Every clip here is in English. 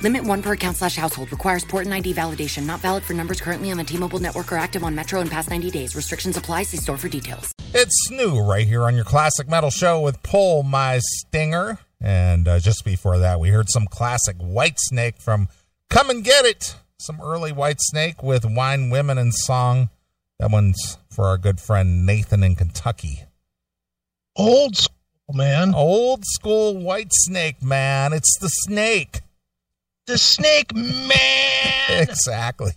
Limit one per account slash household. Requires port and ID validation. Not valid for numbers currently on the T-Mobile network or active on Metro in past 90 days. Restrictions apply. See store for details. It's new right here on your classic metal show with Pull My Stinger. And uh, just before that, we heard some classic Whitesnake from Come and Get It. Some early Whitesnake with Wine, Women, and Song. That one's for our good friend Nathan in Kentucky. Old school, man. Old school Whitesnake, man. It's the snake. The Snake Man. Exactly.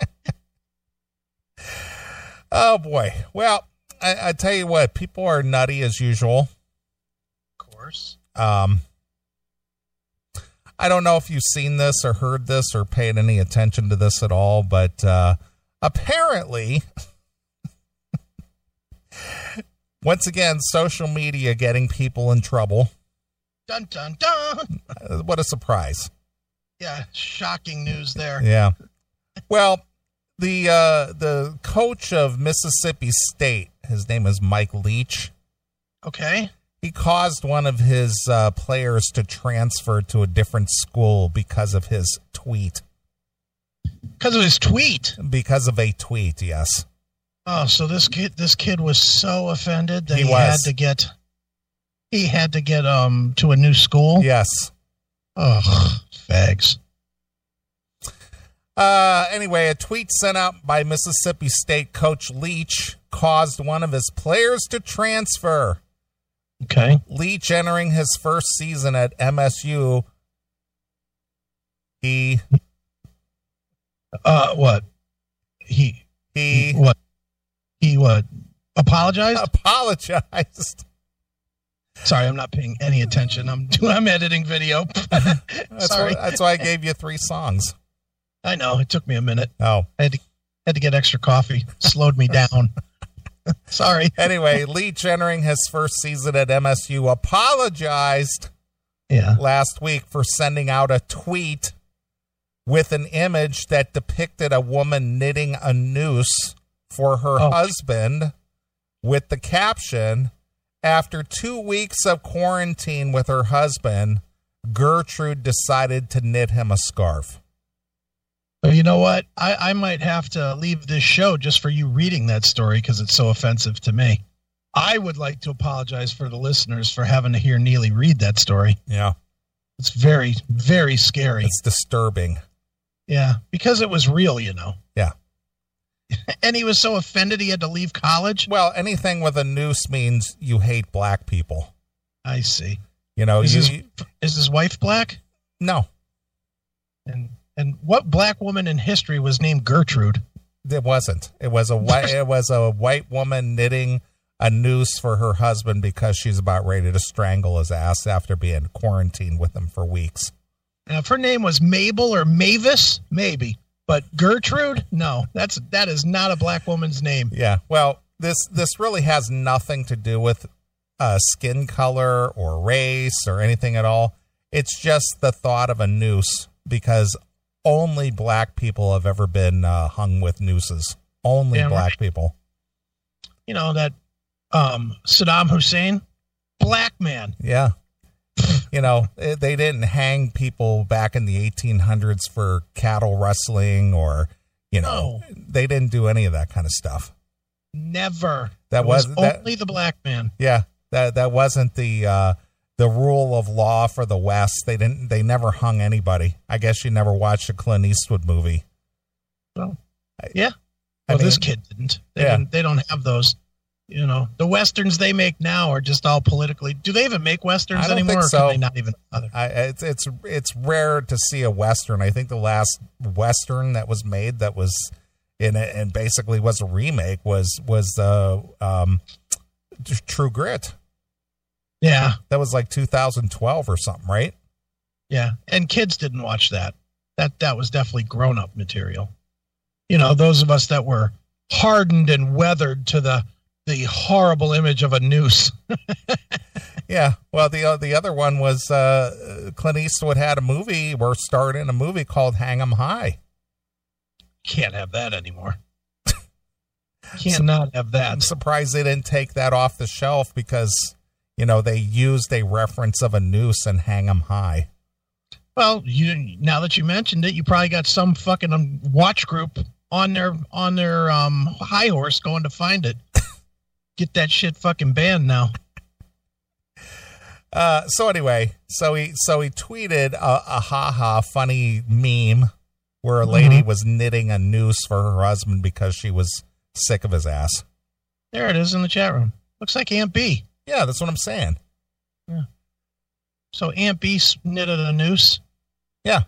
oh, boy. Well, I, I tell you what, people are nutty as usual. Of course. Um, I don't know if you've seen this or heard this or paid any attention to this at all, but uh, apparently, once again, social media getting people in trouble. Dun dun dun. Uh, what a surprise! Yeah, shocking news there. Yeah. Well, the uh, the coach of Mississippi State, his name is Mike Leach. Okay. He caused one of his uh, players to transfer to a different school because of his tweet. Because of his tweet. Because of a tweet, yes. Oh, so this kid this kid was so offended that He he, had to get he had to get um to a new school. Yes. Ugh, Uh, anyway, a tweet sent out by Mississippi State coach Leach caused one of his players to transfer. Okay. Leach entering his first season at MSU. He Uh what? He he what? He what? Apologized? apologized. Sorry, I'm not paying any attention. I'm I'm editing video. That's Sorry. Why, that's why I gave you three songs. I know. It took me a minute. Oh, I had to had to get extra coffee. Slowed me down. Sorry. anyway, Leach entering his first season at MSU apologized Yeah. last week for sending out a tweet with an image that depicted a woman knitting a noose for her Oh. husband with the caption After two weeks of quarantine with her husband, Gertrude decided to knit him a scarf. Well, you know what? I, I might have to leave this show just for you reading that story because it's so offensive to me. I would like to apologize for the listeners for having to hear Neeley read that story. Yeah, It's very, very scary. it's disturbing. yeah, because it was real, you know. And he was so offended he had to leave college. Well, anything with a noose means you hate black people. I see. You know, Is you, his, is his wife black? no, And and what black woman in history was named Gertrude? It wasn't. It was a white. it was a white woman knitting a noose for her husband because she's about ready to strangle his ass after being quarantined with him for weeks. Now, if her name was Mabel or Mavis, maybe. But Gertrude, no, that's that is not a black woman's name. Yeah. Well, this this really has nothing to do with uh, skin color or race or anything at all. It's just the thought of a noose because only black people have ever been uh, hung with nooses. Only Damn black right. people. You know that um, Saddam Hussein, black man. Yeah. You know, eh, they didn't hang people back in the 1800s for cattle rustling or, you know, they didn't do any of that kind of stuff. Never. That was, was- that- only the black man. Yeah. That that wasn't the uh the rule of law for the West. They didn't they never hung anybody. I guess you never watched a Clint Eastwood movie. Well, yeah. I Well, this kid didn't. They, Yeah. didn't. they don't have those. You know, the westerns they make now are just all politically. Do they even make westerns I don't anymore? think or so. can they not even? I it's it's it's rare to see a western. I think the last western that was made that was in it and basically was a remake was was uh um True Grit. Yeah, That was like 2012 or something, right? yeah. And kids didn't watch that. That that was definitely grown up material. You know, those of us that were hardened and weathered to the the horrible image of a noose. Yeah. Well, the uh, the other one was uh, Clint Eastwood had a movie or starred in a movie called Hang 'Em High. Can't have that anymore. Cannot have that. I'm surprised they didn't take that off the shelf because you know they used a reference of a noose and Hang 'Em High. Well, you now that you mentioned it, you probably got some fucking um, watch group on their on their um high horse going to find it. Get that shit fucking banned now. Uh, so anyway, so he so he tweeted a, a haha funny meme where a lady was knitting a noose for her husband because she was sick of his ass. There it is in the chat room. Looks like Aunt Bee. Yeah, that's what I'm saying. Yeah. So Aunt Bee knitted a noose, Yeah,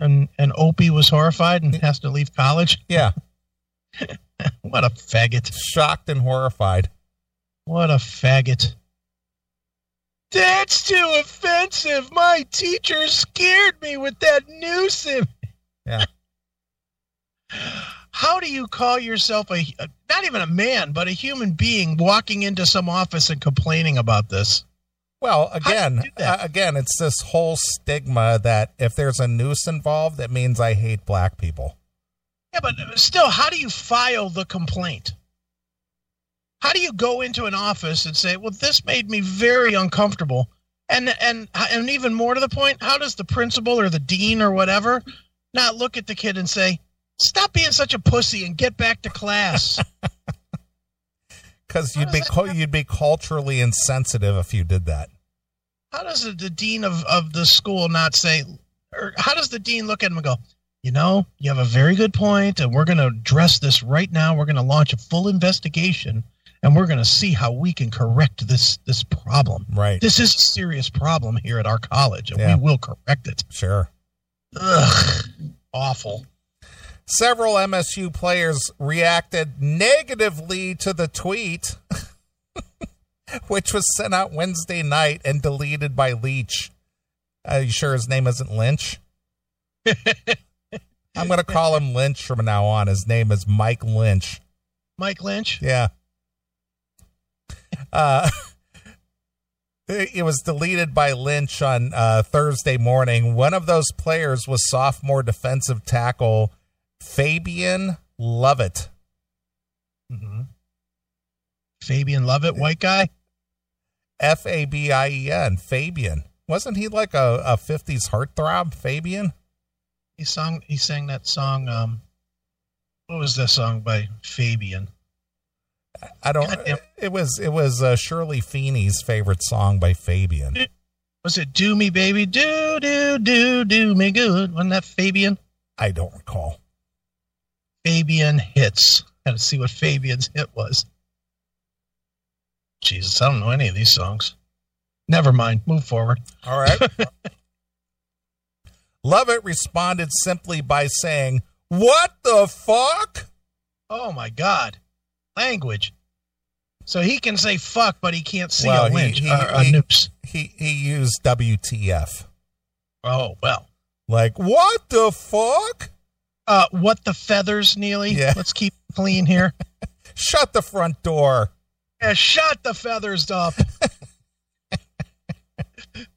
and and Opie was horrified and has to leave college. yeah, What a faggot! shocked and horrified. What a faggot! That's too offensive. My teacher scared me with that noose. Yeah. How do you call yourself a a- not even a man, but a human being walking into some office and complaining about this? Well, again, uh, again, it's this whole stigma that if there's a noose involved, it means I hate black people. Yeah, but still, how do you file the complaint? How do you go into an office and say, "Well, this made me very uncomfortable," and and and even more to the point, how does the principal or the dean or whatever not look at the kid and say, "Stop being such a pussy and get back to class"? Because you'd be you'd be culturally insensitive if you did that. how does the dean of of the school not say, or how does the dean look at him and go? You know, you have a very good point, and we're going to address this right now. We're going to launch a full investigation, and we're going to see how we can correct this this problem. Right. This is a serious problem here at our college, and Yeah. we will correct it. Sure. Ugh, awful. Several MSU players reacted negatively to the tweet, which was sent out Wednesday night and deleted by Leach. Are you sure his name isn't Lynch? I'm going to call him Lynch from now on. His name is Mike Lynch. Mike Lynch. Yeah. Uh, it was deleted by Lynch on uh, Thursday morning. One of those players was sophomore defensive tackle Fabien Lovett. hmm Fabien Lovett, white guy. F A B I E N. Fabian. Wasn't he like a, a 50s heartthrob, Fabian? He sung. He sang that song. Um, what was that song by Fabian? I don't. Goddamn. It was it was uh, Shirley Feeney's favorite song by Fabian. Was it "Do Me, Baby, Do Do Do Do Me Good"? Wasn't that Fabian? I don't recall. Fabian hits. Had to see what Fabian's hit was. Jesus, I don't know any of these songs. Never mind. Move forward. All right. Lovett responded simply by saying, What the fuck? Oh my God, language. So he can say fuck, but he can't see Well, a he- lynch he- or a he- noose. He he used WTF. Oh well. Like, what the fuck? Uh, what the feathers, Neeley? Yeah. Let's keep clean here. Shut the front door. Yeah, shut the feathers up.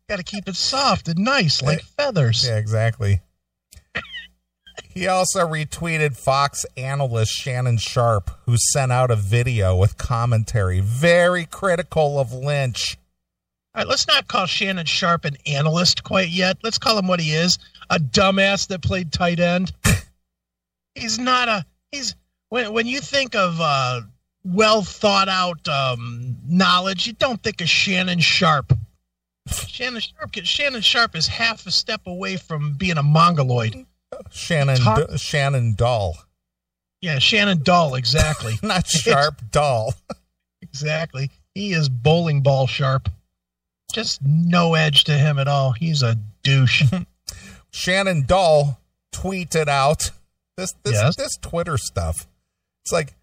Got to keep it soft and nice, like feathers. Yeah, exactly. He also retweeted Fox analyst Shannon Sharpe, who sent out a video with commentary very critical of Lynch. All right, let's not call Shannon Sharpe an analyst quite yet. Let's call him what he is a dumbass that played tight end. he's not a. He's. When, when you think of uh, well thought out um, knowledge, you don't think of Shannon Sharpe. Shannon Sharpe, Shannon Sharpe is half a step away from being a mongoloid. Shannon Talk- D- Shannon Doll. Yeah, Shannon Doll. exactly. not Sharp Doll. Exactly. He is bowling ball sharp. Just no edge to him at all. He's a douche. Shannon Dull tweeted out this this Yes. this Twitter stuff. It's like,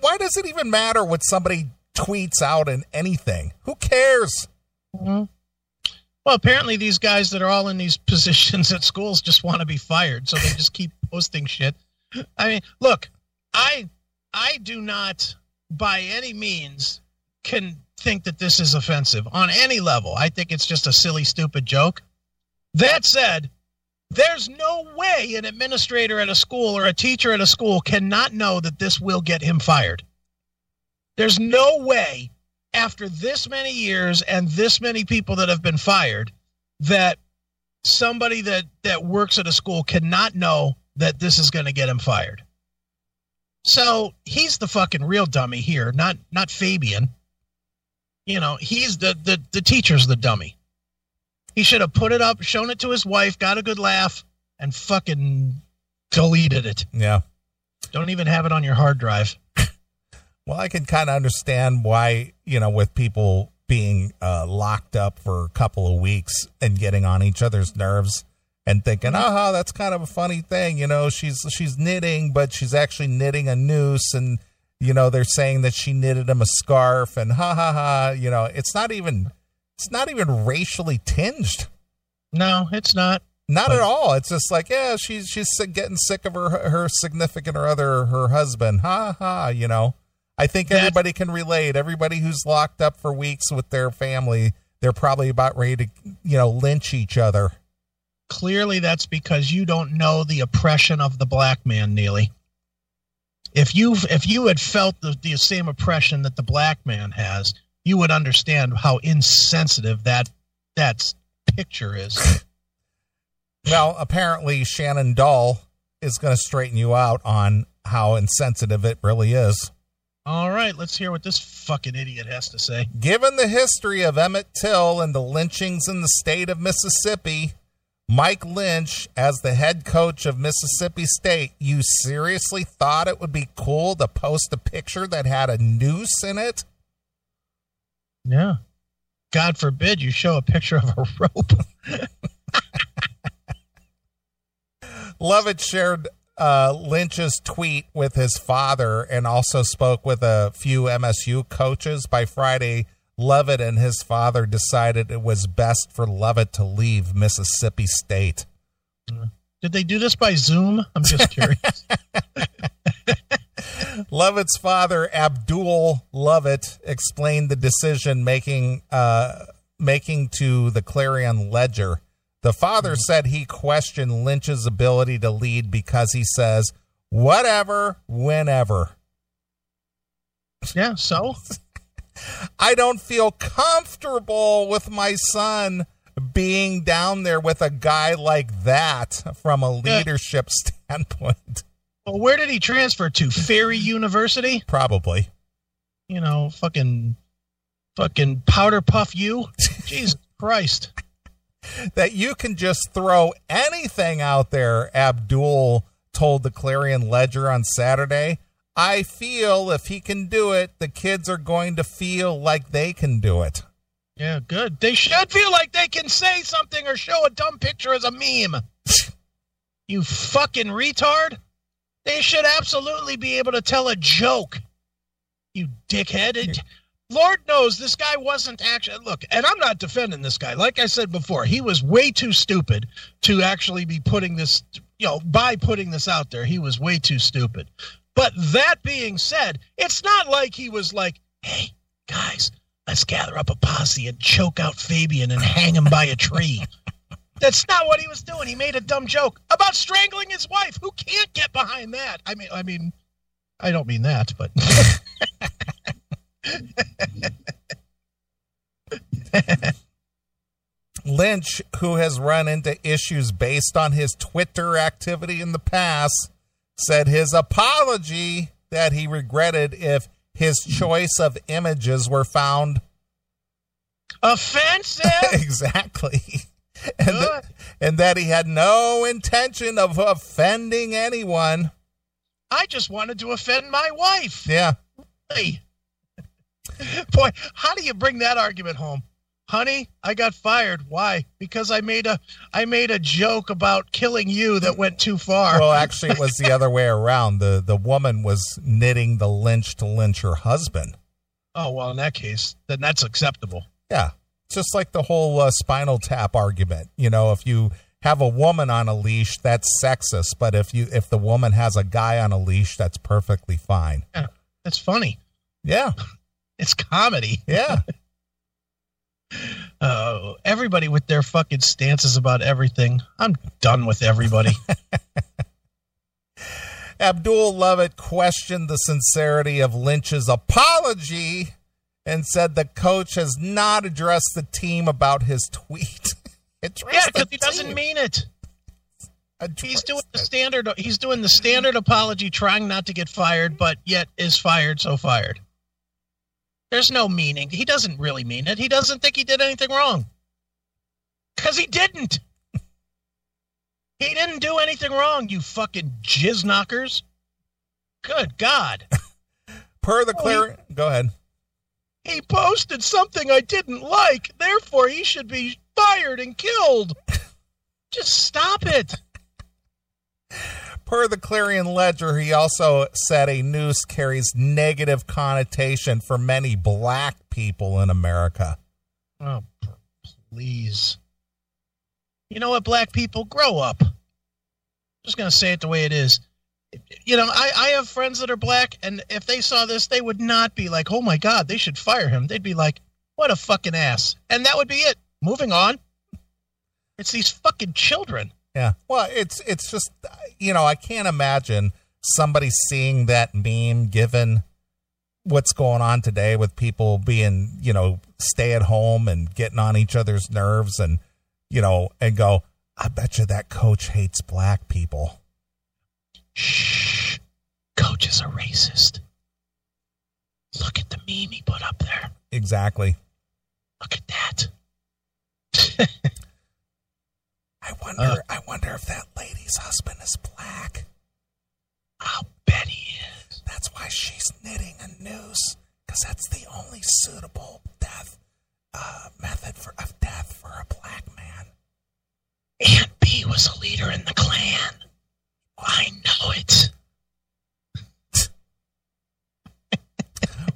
why does it even matter what somebody tweets out in anything? Who cares? Mhm. Well, apparently these guys that are all in these positions at schools just want to be fired, so they just keep posting shit. I mean, look, I I do not by any means can think that this is offensive on any level. I think it's just a silly, stupid joke. That said, there's no way an administrator at a school or a teacher at a school cannot know that this will get him fired. There's no way after this many years and this many people that have been fired that somebody that that works at a school cannot know that this is going to get him fired. So he's the fucking real dummy here, not not Fabian. You know, he's the the the teacher's the dummy. He should have put it up, shown it to his wife, got a good laugh, and fucking deleted it. Yeah. Don't even have it on your hard drive. Well, I can kind of understand why, you know, with people being uh, locked up for a couple of weeks and getting on each other's nerves and thinking, "Oh, that's kind of a funny thing." You know, she's she's knitting, but she's actually knitting a noose, and you know they're saying that she knitted him a scarf, and ha ha ha. You know, it's not even it's not even racially tinged. No, it's not. Not but, at all. It's just like, yeah, she's she's getting sick of her her significant or other her husband. Ha ha. You know. I think everybody can relate. Everybody who's locked up for weeks with their family, they're probably about ready to, you know, lynch each other. Clearly, that's because you don't know the oppression of the black man, Neeley. If you if you had felt the, the same oppression that the black man has, you would understand how insensitive that that picture is. well, apparently Shannon Dahl is going to straighten you out on how insensitive it really is. All right, let's hear what this fucking idiot has to say. Given the history of Emmett Till and the lynchings in the state of Mississippi, Mike Lynch, as the head coach of Mississippi State, you seriously thought it would be cool to post a picture that had a noose in it? Yeah. God forbid you show a picture of a rope. Lovett shared uh, Lynch's tweet with his father and also spoke with a few MSU coaches. By Friday, Lovett and his father decided it was best for Lovett to leave Mississippi State. Did they do this by Zoom? I'm just curious. Lovett's father, Abdul Lovett, explained the decision making uh, making to the Clarion Ledger. The father said he questioned Lynch's ability to lead because he says, whatever, whenever. Yeah, so? I don't feel comfortable with my son being down there with a guy like that from a uh, leadership yeah. standpoint. Well, where did he transfer to? Ferry University? Probably. You know, fucking fucking powder puff you? Jesus Christ that you can just throw anything out there, Abdul told the Clarion Ledger on Saturday. I feel if he can do it, the kids are going to feel like they can do it. Yeah, good. They should feel like they can say something or show a dumb picture as a meme. you fucking retard. They should absolutely be able to tell a joke. You dickhead. Lord knows this guy wasn't actually look, and I'm not defending this guy. Like I said before, he was way too stupid to actually be putting this, you know, by putting this out there, he was way too stupid. But that being said, it's not like he was like, "Hey, guys, let's gather up a posse and choke out Fabian and hang him by a tree." That's not what he was doing. He made a dumb joke about strangling his wife. Who can't get behind that? I mean, I mean, I don't mean that, but Lynch, who has run into issues based on his Twitter activity in the past, said his apology that he regretted if his choice of images were found offensive. exactly. And, th- and, that he had no intention of offending anyone. I just wanted to offend my wife. Yeah. Hey. Boy, how do you bring that argument home? Honey, I got fired. Why? Because I made a I made a joke about killing you that went too far. Well, actually it was the other way around. The the woman was knitting the lynch to lynch her husband. Oh, well, in that case, then that's acceptable. Yeah. Just like the whole uh, spinal tap argument. You know, if you have a woman on a leash, that's sexist. But if you if the woman has a guy on a leash, that's perfectly fine. Yeah, that's funny. Yeah, It's comedy. yeah. Uh, everybody with their fucking stances about everything. I'm done with everybody. Abdul Lovett questioned the sincerity of Lynch's apology and said the coach has not addressed the team about his tweet. Yeah, because he doesn't mean it. Address He's doing the standard. He's doing the standard apology, trying not to get fired, but yet is fired. So fired. There's no meaning. He doesn't really mean it. He doesn't think he did anything wrong. Because he didn't. he didn't do anything wrong. You fucking jizz knockers. Good God. per the Oh, clear. Go ahead. He posted something I didn't like. Therefore, he should be fired and killed. Just stop it. Per the Clarion Ledger, he also said a noose carries negative connotation for many black people in America. Oh, please. You know what, black people? Grow up. I'm Just going to say it the way it is. You know, I, I have friends that are black, and if they saw this, they would not be like, oh my God, they should fire him. They'd be like, what a fucking ass. And that would be it. Moving on. It's these fucking children. Yeah. Well, it's it's just you know I can't imagine somebody seeing that meme given what's going on today with people being you know stay at home and getting on each other's nerves and you know and go I bet you that coach hates black people. Shh. Coach is a racist. Look at the meme he put up there. Exactly. Look at that. I wonder Uh. I wonder if that lady's husband is black. I'll bet he is. That's why she's knitting a noose because that's the only suitable death uh, method for of death for a black man. Aunt Bee was a leader in the Klan. I know it.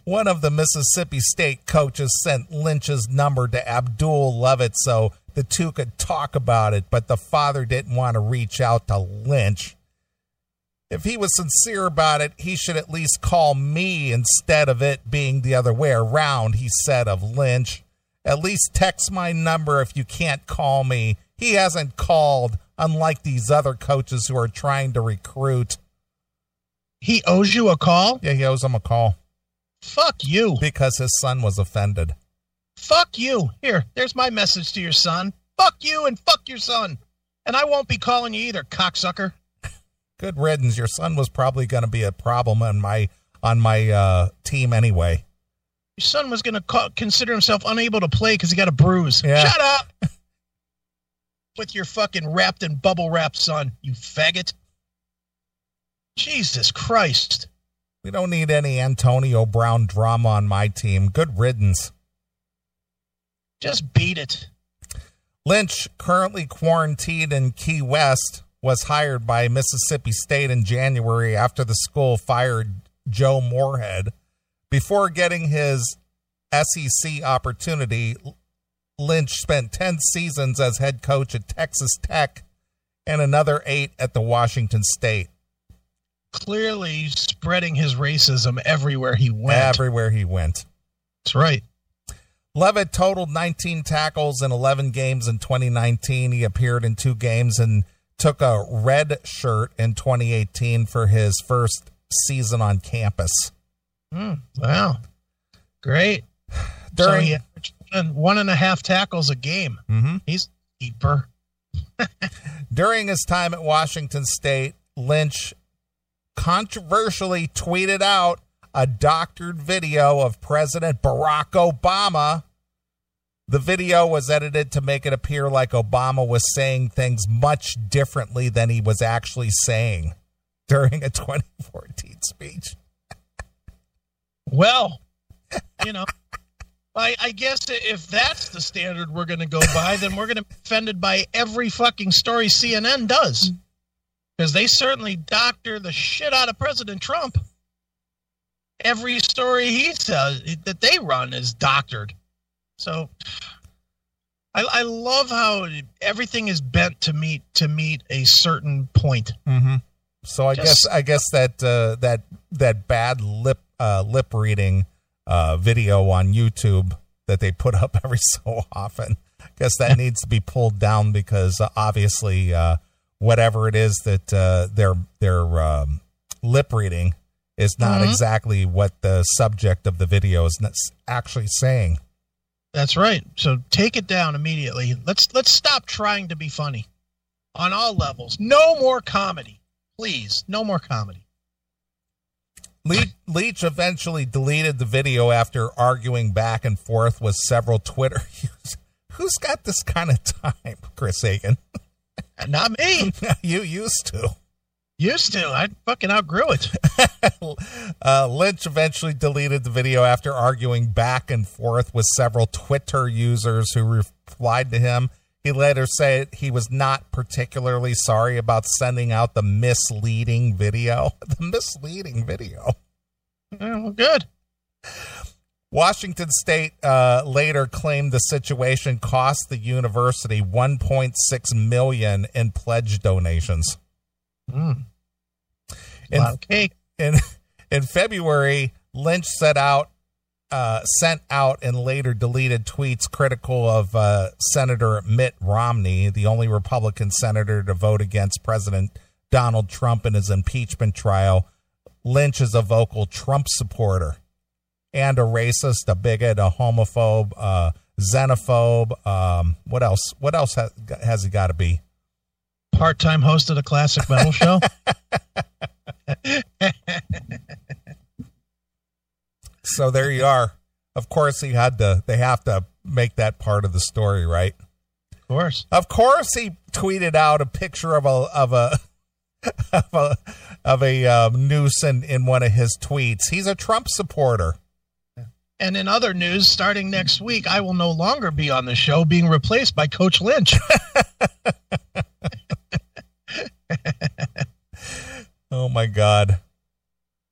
One of the Mississippi State coaches sent Lynch's number to Abdul Lovett so the two could talk about it, but the father didn't want to reach out to Lynch. If he was sincere about it, he should at least call me instead of it being the other way around, he said of Lynch. At least text my number if you can't call me. He hasn't called, unlike these other coaches who are trying to recruit. He owes you a call? Yeah, he owes him a call Fuck you. because his son was offended. Fuck you. Here, there's my message to your son. Fuck you and fuck your son. And I won't be calling you either, cocksucker. good riddance. Your son was probably going to be a problem on my on my uh, team anyway. Your son was going to consider himself unable to play because he got a bruise. Yeah. Shut up. With your fucking wrapped in bubble wrap son, you faggot. Jesus Christ. We don't need any Antonio Brown drama on my team. Good riddance. Just beat it. Lynch, currently quarantined in Key West, was hired by Mississippi State in January after the school fired Joe Moorhead. Before getting his SEC opportunity, Lynch spent 10 seasons as head coach at Texas Tech and another eight at the Washington State. Clearly spreading his racism everywhere he went. Everywhere he went. That's right. Lovett totaled 19 tackles in 11 games in 2019. He appeared in two games and took a red shirt in 2018 for his first season on campus. Hmm, wow. Great. During so he one- and a half tackles a game. Mhm. He's a keeper. during his time at Washington State, Lynch controversially tweeted out a doctored video of President Barack Obama. The video was edited to make it appear like Obama was saying things much differently than he was actually saying during a 2014 speech. Well, you know, I, I guess if that's the standard we're going to go by, then we're going to be offended by every fucking story CNN does. Because they certainly doctor the shit out of President Trump. Every story he says that they run is doctored. So I, I love how everything is bent to meet to meet a certain point. Mm-hmm. So I Just- guess I guess that uh, that that bad lip uh, lip reading uh, video on YouTube that they put up every so often. I guess that needs to be pulled down because uh, obviously uh, whatever it is that uh, they're they're um, lip reading is not Mhm. exactly what the subject of the video is actually saying. That's right. So take it down immediately. Let's let's stop trying to be funny on all levels. No more comedy, please. No more comedy. Le- Leach eventually deleted the video after arguing back and forth with several Twitter users. Who's got this kind of time, Chris Akin? Not me. you used to. Used to. I fucking outgrew it. Uh, Lynch eventually deleted the video after arguing back and forth with several Twitter users who replied to him. He later said he was not particularly sorry about sending out the misleading video. The misleading video. Well, good. Washington State uh, later claimed the situation cost the university 1.6 million in pledge donations. Mm. In- cake. in in February, Lynch set out uh, sent out and later deleted tweets critical of uh, Senator Mitt Romney, the only Republican senator to vote against President Donald Trump in his impeachment trial. Lynch is a vocal Trump supporter and a racist, a bigot, a homophobe, uh, xenophobe. Um, what else? What else has, has he got to be? Part time host of the classic metal show. So there you are. Of course, he had to. They have to make that part of the story, right? Of course. Of course, he tweeted out a picture of a of a of a, of a um, noose in, in one of his tweets. He's a Trump supporter. And in other news, starting next week, I will no longer be on the show, being replaced by Coach Lynch. Oh my God!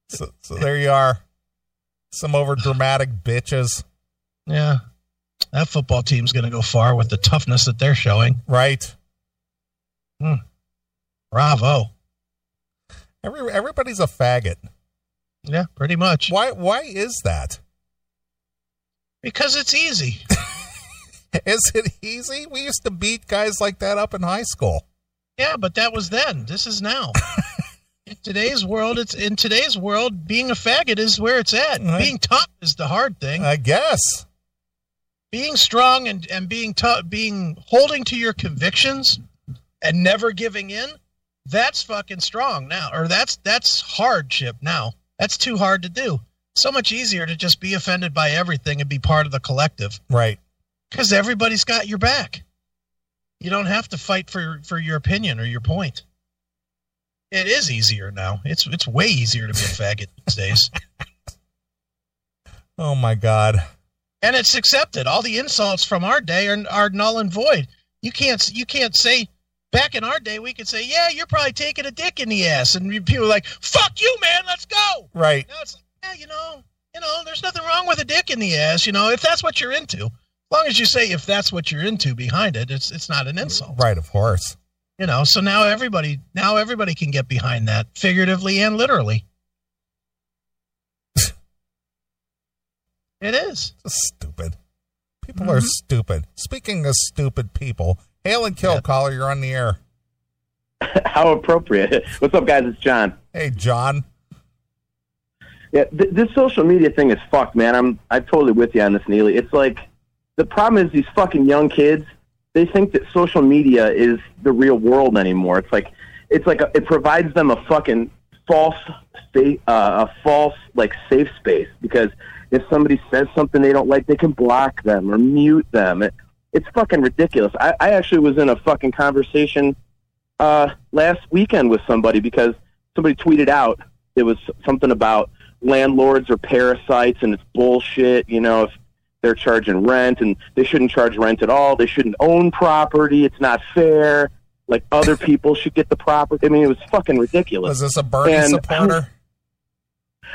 So, so there you are. Some over dramatic bitches, yeah. That football team's going to go far with the toughness that they're showing. right? Hmm. Bravo. Every everybody's a faggot. Yeah, pretty much. Why why is that? Because it's easy. Is it easy? We used to beat guys like that up in high school. Yeah, but that was then. This is now. in today's world, it's in today's world, being a faggot is where it's at. Right. Being tough is the hard thing. I guess. being strong and, and being tough, being holding to your convictions and never giving in, that's fucking strong now. Or that's that's hardship now. That's too hard to do. So much easier to just be offended by everything and be part of the collective Right. because everybody's got your back. You don't have to fight for for your opinion or your point. It is easier now. It's it's way easier to be a faggot these days. Oh my God. and it's accepted. All the insults from our day are, are null and void. You can't you can't say back in our day we could say, yeah, you're probably taking a dick in the ass, and people are like, fuck you, man, let's go. Right. Now it's like, yeah, you know, you know, there's nothing wrong with a dick in the ass, you know, if that's what you're into. As long as you say if that's what you're into behind it, it's it's not an insult. Right. Of course. You know, so now everybody now everybody can get behind that, figuratively and literally. it is. Just stupid. People are mm-hmm. stupid. Speaking of stupid people, hail and kill Yeah. caller. You're on the air. How appropriate. What's up, guys? It's John. Hey, John. Yeah, th- this social media thing is fucked, man. I'm I'm totally with you on this, Neeley. It's like the problem is these fucking young kids. They think that social media is the real world anymore. It's like it's like a, it provides them a fucking false state, uh, a false like safe space because if somebody says something they don't like, they can block them or mute them. It, it's fucking ridiculous. I, I actually was in a fucking conversation uh, last weekend with somebody because somebody tweeted out it was something about landlords or parasites and it's bullshit. You know, if they're charging rent and they shouldn't charge rent at all, they shouldn't own property. It's not fair. Like other people should get the property. I mean, it was fucking ridiculous. Was this a Bernie And- supporter?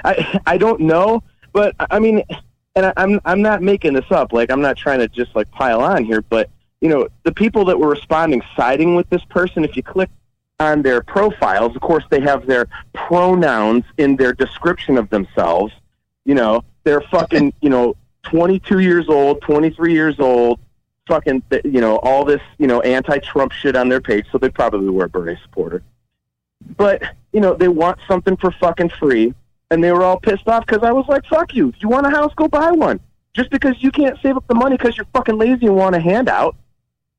I I don't know, but I mean, and I, I'm I'm not making this up. Like I'm not trying to just like pile on here, but you know, the people that were responding siding with this person, if you click on their profiles, of course, they have their pronouns in their description of themselves. You know, they're fucking, you know, 22 years old, 23 years old, fucking, you know, all this, you know, anti-Trump shit on their page. So they probably were a Bernie supporter. But, you know, they want something for fucking free. And they were all pissed off because I was like, fuck you. If you want a house, go buy one. Just because you can't save up the money because you're fucking lazy and want a handout.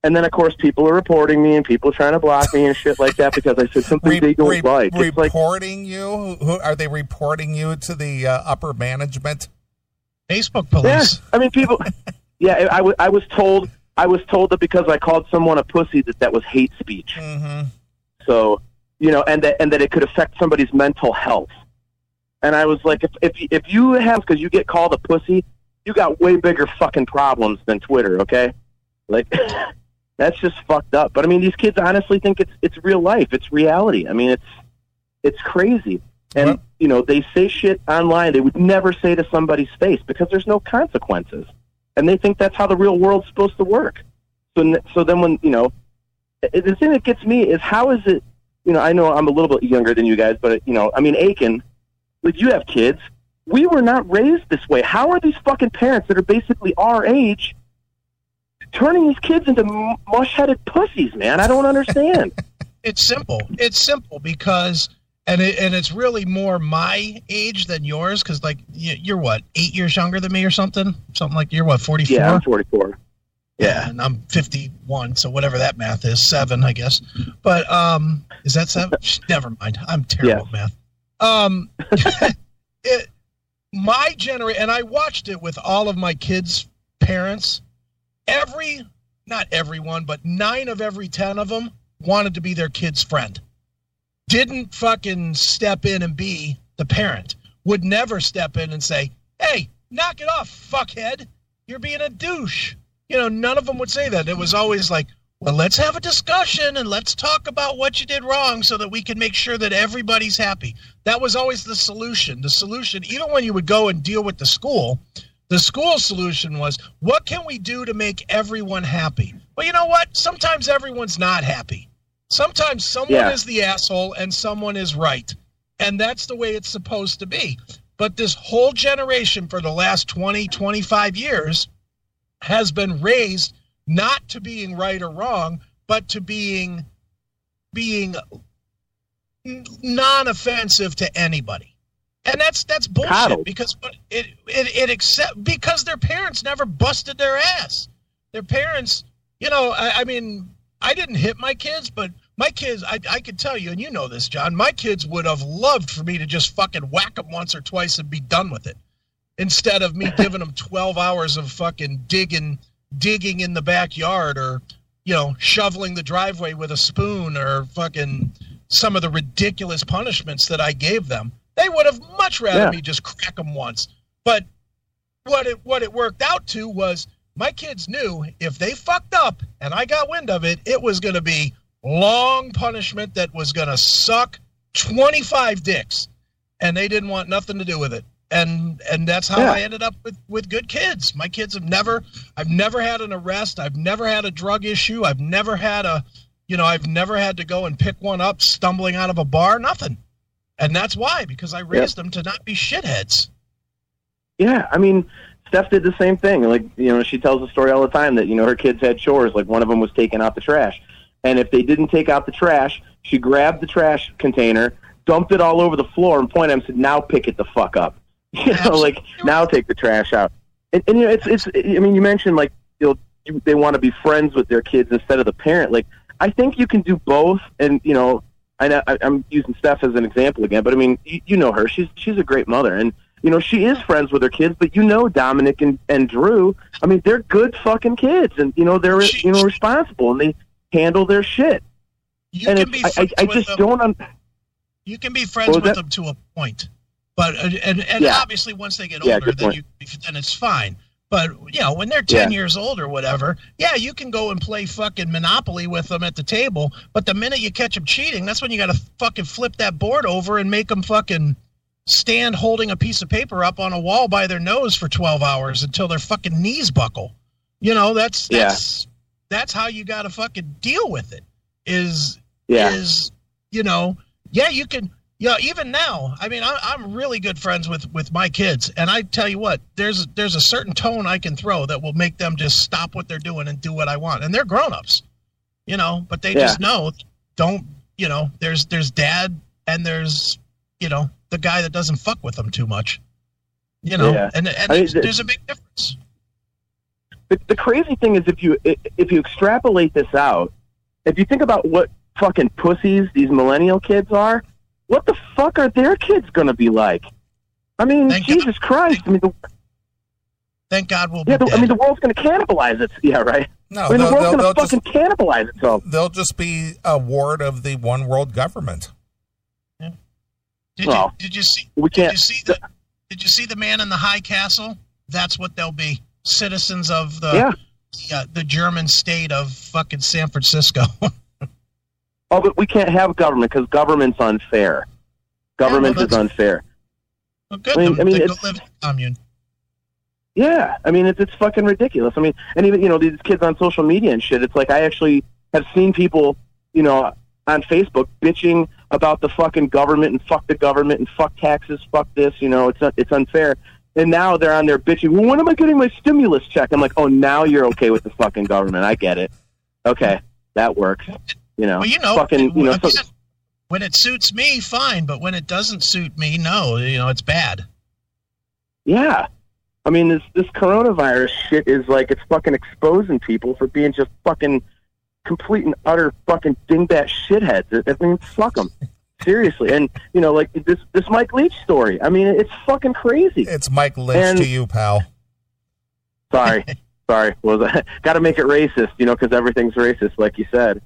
And then, of course, people are reporting me and people are trying to block me and shit like that because I said something Re- they don't re- like. It's like, reporting you? Who are they reporting you to the uh, upper management? Facebook police. yeah. I mean, people. yeah, I, w- I was told I was told that because I called someone a pussy that that was hate speech. Mm-hmm. So you know, and that and that it could affect somebody's mental health. And I was like, if if you- if you have because you get called a pussy, you got way bigger fucking problems than Twitter. Okay, like that's just fucked up. But I mean, these kids honestly think it's it's real life. It's reality. I mean, it's it's crazy. And Well- you know, they say shit online they would never say to somebody's face because there's no consequences, and they think that's how the real world's supposed to work. So so then when you know, the thing that gets me is how is it? You know, I know I'm a little bit younger than you guys, but you know, I mean, Akin, like you have kids. We were not raised this way. How are these fucking parents that are basically our age turning these kids into mush-headed pussies? Man, I don't understand. It's simple. It's simple because, and it, and it's really more my age than yours because like you're what eight years younger than me or something, something like you're what forty four. yeah, I'm 44. Yeah, and I'm 51, so whatever that math is, seven, I guess. But um, is that seven? Never mind. I'm terrible at math. Um, it, my generation, and I watched it with all of my kids' parents. Every, not everyone, but nine of every ten of them wanted to be their kid's friend. Didn't fucking step in and be the parent. Would never step in and say, "Hey, knock it off, fuckhead. You're being a douche." you know, none of them would say that. It was always like, well, let's have a discussion and let's talk about what you did wrong so that we can make sure that everybody's happy. That was always the solution. The solution, even when you would go and deal with the school, the school solution was, what can we do to make everyone happy? Well, you know what? Sometimes everyone's not happy. Sometimes someone Yeah. is the asshole and someone is right. And that's the way it's supposed to be. But this whole generation for the last 20, 25 years has been raised not to being right or wrong, but to being being non-offensive to anybody. And that's that's bullshit Coddled. because it it it accept because their parents never busted their ass. Their parents, you know, I, I mean, I didn't hit my kids, but my kids, I, I could tell you, and you know this, John, my kids would have loved for me to just fucking whack them once or twice and be done with it. Instead of me giving them 12 hours of fucking digging digging in the backyard or you know shoveling the driveway with a spoon or fucking some of the ridiculous punishments that I gave them. They would have much rather Yeah. me just crack them once. But what it what it worked out to was my kids knew if they fucked up and I got wind of it it was going to be long punishment that was going to suck 25 dicks and they didn't want nothing to do with it and and that's how Yeah. I ended up with with good kids. My kids have never I've never had an arrest, I've never had a drug issue, I've never had a you know, I've never had to go and pick one up stumbling out of a bar, nothing. And that's why because I raised them to not be shitheads. Yeah, I mean, Steph did the same thing. Like, you know, she tells the story all the time that, you know, her kids had chores. Like, one of them was taking out the trash. And if they didn't take out the trash, she grabbed the trash container, dumped it all over the floor, and pointed at him and said, now pick it the fuck up. You know, like, now take the trash out. And, and you know, it's, it's, I mean, you mentioned, like, you know, they want to be friends with their kids instead of the parent. Like, I think you can do both. And, you know, I know I- I'm using Steph as an example again, but I mean, you, you know her. She's she's a great mother, and you know she is friends with her kids. But you know Dominic and and Drew. I mean, they're good fucking kids, and you know they're you know responsible and they handle their shit. You and can be I, I, I just them. don't. Un- You can be friends with was them to a point, but uh, and and Yeah. obviously once they get Yeah, older, then point. you then it's fine. But you know when they're ten Yeah. years old or whatever, yeah, you can go and play fucking Monopoly with them at the table. But the minute you catch them cheating, that's when you got to fucking flip that board over and make them fucking stand holding a piece of paper up on a wall by their nose for twelve hours until their fucking knees buckle. You know that's Yeah. that's that's how you got to fucking deal with it. Is Yeah. is you know yeah you can yeah even now I mean I, I'm really good friends with with my kids and I tell you what there's there's a certain tone I can throw that will make them just stop what they're doing and do what I want and they're grown ups, you know but they Yeah. just know don't you know there's there's dad and there's you know the guy that doesn't fuck with them too much, you know Yeah. and and I mean, there's, a big difference. the, the crazy thing is if you if you extrapolate this out, if you think about what fucking pussies these millennial kids are, what the fuck are their kids going to be like? I mean, Thank Jesus Christ! I mean, the, Thank God we'll be yeah, the, dead. I mean, the world's going to cannibalize it. Yeah, right. No, I mean, the world's going they'll to just fucking cannibalize itself. they'll just be a ward of the one world government. Did well, you did you see We Did you see the Did you see the man in the high castle? That's what they'll be. Citizens of the Yeah. uh, the German state of fucking San Francisco. Oh, but we can't have government because government's unfair. Government well, is unfair. well, good. I mean- I mean, it's- live in commune. Yeah, I mean it's it's fucking ridiculous. I mean, and even you know these kids on social media and shit. It's like I actually have seen people, you know, on Facebook bitching about the fucking government and fuck the government and fuck taxes, fuck this. You know, it's not, it's unfair. And now they're on there bitching. Well, when am I getting my stimulus check? I'm like, oh, now you're okay with the fucking government. I get it. Okay, that works. You know, Well, you know, fucking, you know, so, when it suits me, fine. But when it doesn't suit me, no. You know, it's bad. Yeah. I mean, this this coronavirus shit is like it's fucking exposing people for being just fucking complete and utter fucking dingbat shitheads. I mean, fuck them. Seriously. And, you know, like this this Mike Leach story. I mean, it's fucking crazy. It's Mike Lynch And- to you, pal. Sorry. Sorry. Was got to make it racist, you know, because everything's racist, like you said.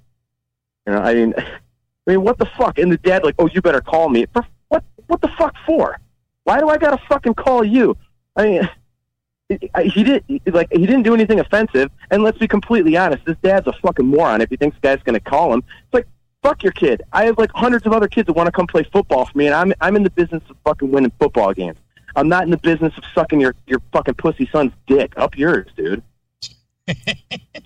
You know, I mean, I mean, what the fuck? And the dad, like, oh, you better call me. For what? What the fuck for? Why do I gotta fucking call you? I mean, he did like he didn't do anything offensive. And let's be completely honest, this dad's a fucking moron. If he thinks the guy's gonna call him, it's like fuck your kid. I have like hundreds of other kids that want to come play football for me, and I'm I'm in the business of fucking winning football games. I'm not in the business of sucking your your fucking pussy son's dick. Up yours, dude.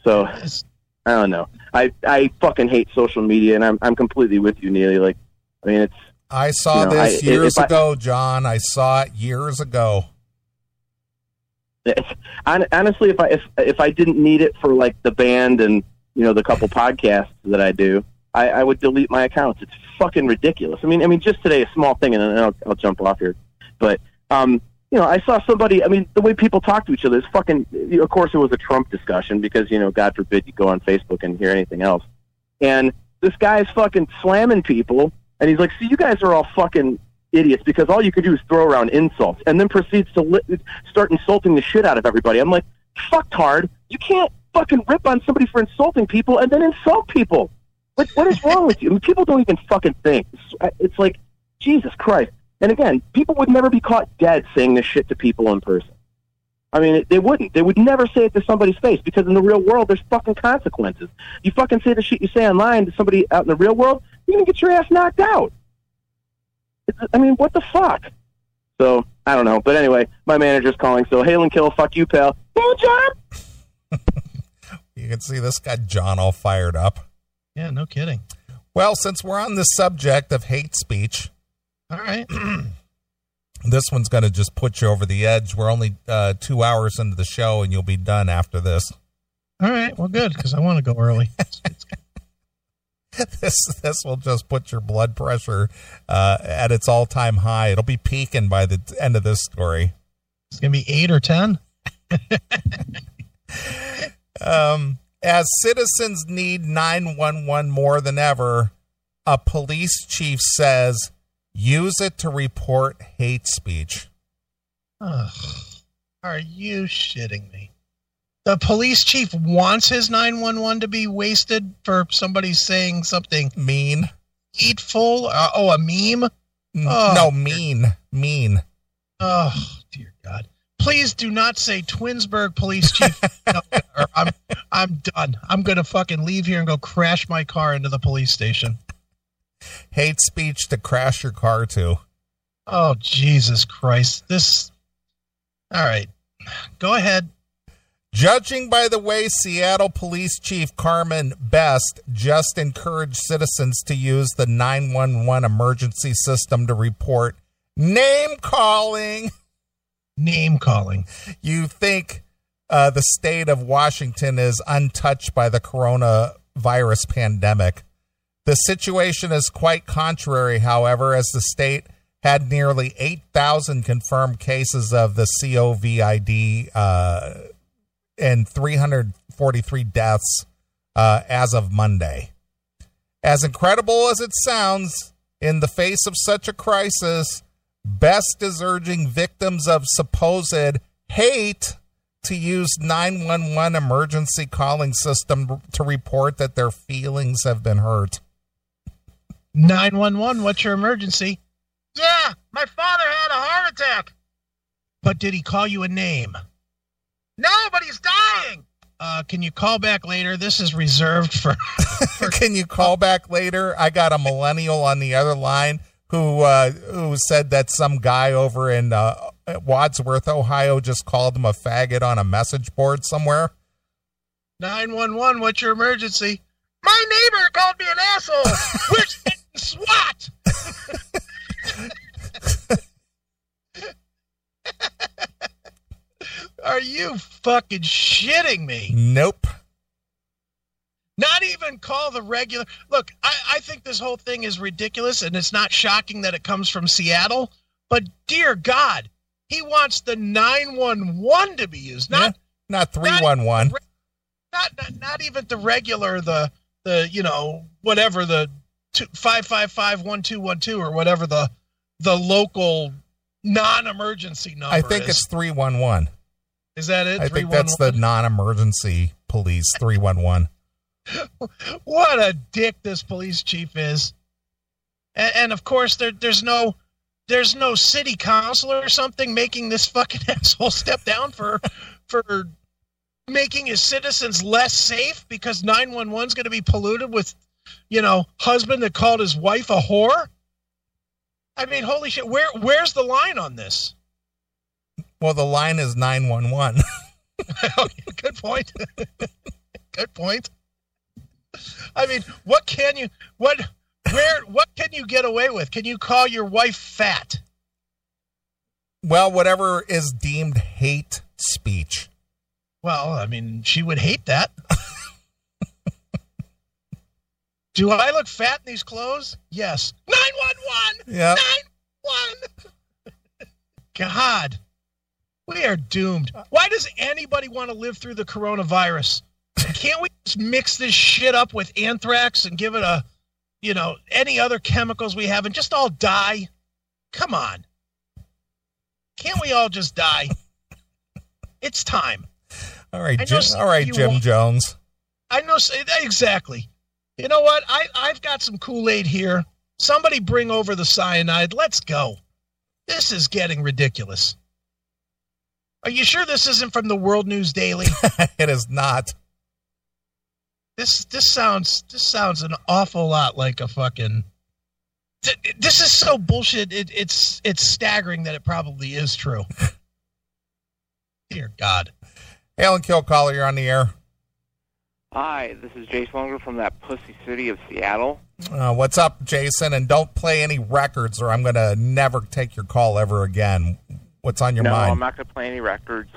so I don't know. I I fucking hate social media, and I'm I'm completely with you, Neeley. Like, I mean, it's I saw You know, this I- years I- ago, John. I saw it years ago. Honestly, if I if if I didn't need it for like the band and you know the couple podcasts that I do, I, I would delete my accounts. It's fucking ridiculous. I mean, I mean, just today, a small thing, and then I'll, I'll jump off here. But um, you know, I saw somebody. I mean, the way people talk to each other is fucking. Of course, it was a Trump discussion because you know, God forbid you go on Facebook and hear anything else. And this guy's fucking slamming people, and he's like, "See, you guys are all fucking." Idiots, because all you can do is throw around insults, and then proceeds to li- start insulting the shit out of everybody. I'm like, fucktard. You can't fucking rip on somebody for insulting people and then insult people. Like, what is wrong with you? I mean, people don't even fucking think. It's, it's like, Jesus Christ. And again, people would never be caught dead saying this shit to people in person. I mean, they wouldn't. They would never say it to somebody's face because in the real world, there's fucking consequences. You fucking say the shit you say online to somebody out in the real world, you're gonna get your ass knocked out. It's, I mean, what the fuck? So I don't know. But anyway, my manager's calling. So hail and kill. Fuck you, pal. Hey, John. You can see this got John all fired up. yeah, no kidding. Well, since we're on the subject of hate speech, All right. this one's going to just put you over the edge. We're only uh, two hours into the show, and you'll be done after this. All right. Well, good because I want to go early. this this will just put your blood pressure uh, at its all time high. It'll be peaking by the end of this story. It's gonna be eight or ten. Um, as citizens need 911 more than ever, a police chief says use it to report hate speech. Ugh. Are you shitting me? The police chief wants his 911 to be wasted for somebody saying something Mean? hateful. Uh, oh, a meme? Oh. no, mean. Mean. Oh, dear God. Please do not say Twinsburg police chief. No, I'm, I'm done. I'm going to fucking leave here and go crash my car into the police station. Hate speech to crash your car to. Oh, Jesus Christ. This. All right. Go ahead. Judging by the way Seattle Police Chief Carmen Best just encouraged citizens to use the 911 emergency system to report name calling, Name calling. you think uh, the state of Washington is untouched by the coronavirus pandemic. The situation is quite contrary, however, as the state had nearly 8,000 confirmed cases of the COVID uh, and 343 deaths uh, as of Monday. As incredible as it sounds, in the face of such a crisis, Best is urging victims of supposed hate to use 911 emergency calling system to report that their feelings have been hurt. 911, what's your emergency? Yeah, my father had a heart attack. But did he call you a name? No, but he's dying. Uh, can you call back later? This is reserved for. Can you call back later? I got a millennial on the other line who uh, who said that some guy over in uh, Wadsworth, Ohio, just called him a faggot on a message board somewhere. 911, what's your emergency? My neighbor called me an asshole. We're SWAT. Are you fucking shitting me? Nope. Not even call the regular. Look, I, I think this whole thing is ridiculous, and it's not shocking that it comes from Seattle. But dear God, he wants the 911 to be used, not Yeah, not 311. not, not not even the regular the the you know whatever the two, five five five one two one two or whatever the the local non-emergency number. I think is. it's 311. Is that it? I think that's the non emergency police 311. what a dick this police chief is and, and of course there, there's no there's no city councilor or something making this fucking asshole step down for for making his citizens less safe because 911 is going to be polluted with you know husband that called his wife a whore i mean holy shit where where's the line on this Well, the line is 911. good point. Good point. I mean what can you what where what can you get away with? Can you call your wife fat? Well, whatever is deemed hate speech. well i mean she would hate that. Do i look fat in these clothes? Yes. 911 Yeah. 911 god we are doomed why does anybody want to live through the coronavirus can't we just mix this shit up with anthrax and give it a you know any other chemicals we have and just all die come on can't we all just die it's time All right, Jim, all right, Jim want- Jones. I know exactly. You know what? I I've got some Kool Aid here. Somebody bring over the cyanide. Let's go. This is getting ridiculous. Are you sure this isn't from the World News Daily? it is not. this this sounds this sounds an awful lot like a fucking. This is so bullshit. It, it's it's staggering that it probably is true. Dear God. Alan Kilcaller, you're on the air. Hi, this is Jason Longer from that pussy city of Seattle. Uh, what's up, Jason? And don't play any records, or I'm going to never take your call ever again. What's on your no, mind? I'm not going to play any records,